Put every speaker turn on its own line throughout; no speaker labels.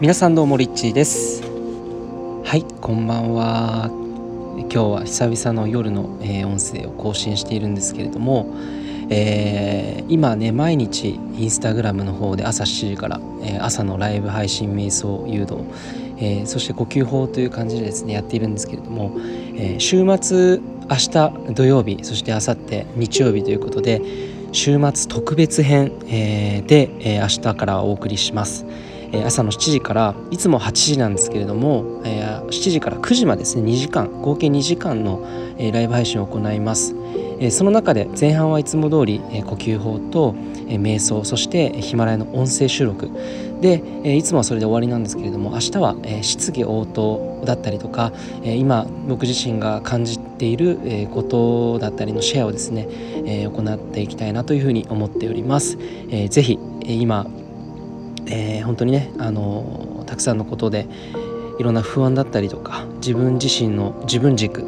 皆さんどうもリッチーですはいこんばんは今日は久々の夜の、えー、音声を更新しているんですけれども、えー、今ね毎日インスタグラムの方で朝7時から、えー、朝のライブ配信瞑想誘導、えそして呼吸法という感じでですねやっているんですけれども、え週末明日土曜日そして明後日日曜日ということで週末特別編、えで、え明日からお送りします。朝の7時からいつも8時なんですけれども、え7時から9時までですね2時間合計2時間の、ライブ配信を行います、その中で前半はいつも通り、呼吸法と、瞑想そしてヒマラヤの音声収録で、いつもはそれで終わりなんですけれども明日は、質疑応答だったりとか、今僕自身が感じている、えことだったりのシェアをですね、行っていきたいなというふうに思っております。えー、ぜひ、今えー、本当にねあのたくさんのことでいろんな不安だったりとか自分自身の自分軸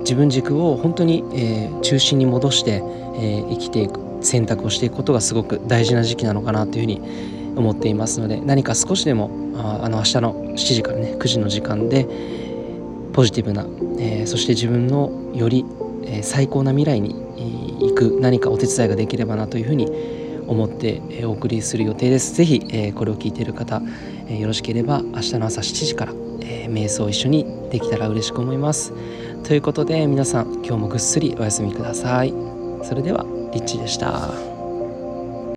自分軸を本当に、えー、中心に戻して、えー、生きていく選択をしていくことがすごく大事な時期なのかなというふうに思っていますので何か少しでもああの明日の7時からね9時の時間でポジティブな、えー、そして自分のより、えー、最高な未来に行く何かお手伝いができればなというふうに思います思ってお送りする予定です。ぜひこれを聞いている方よろしければ明日の朝7時から瞑想を一緒にできたら嬉しく思います。ということで皆さん今日もぐっすりお休みください。それではリッチでした。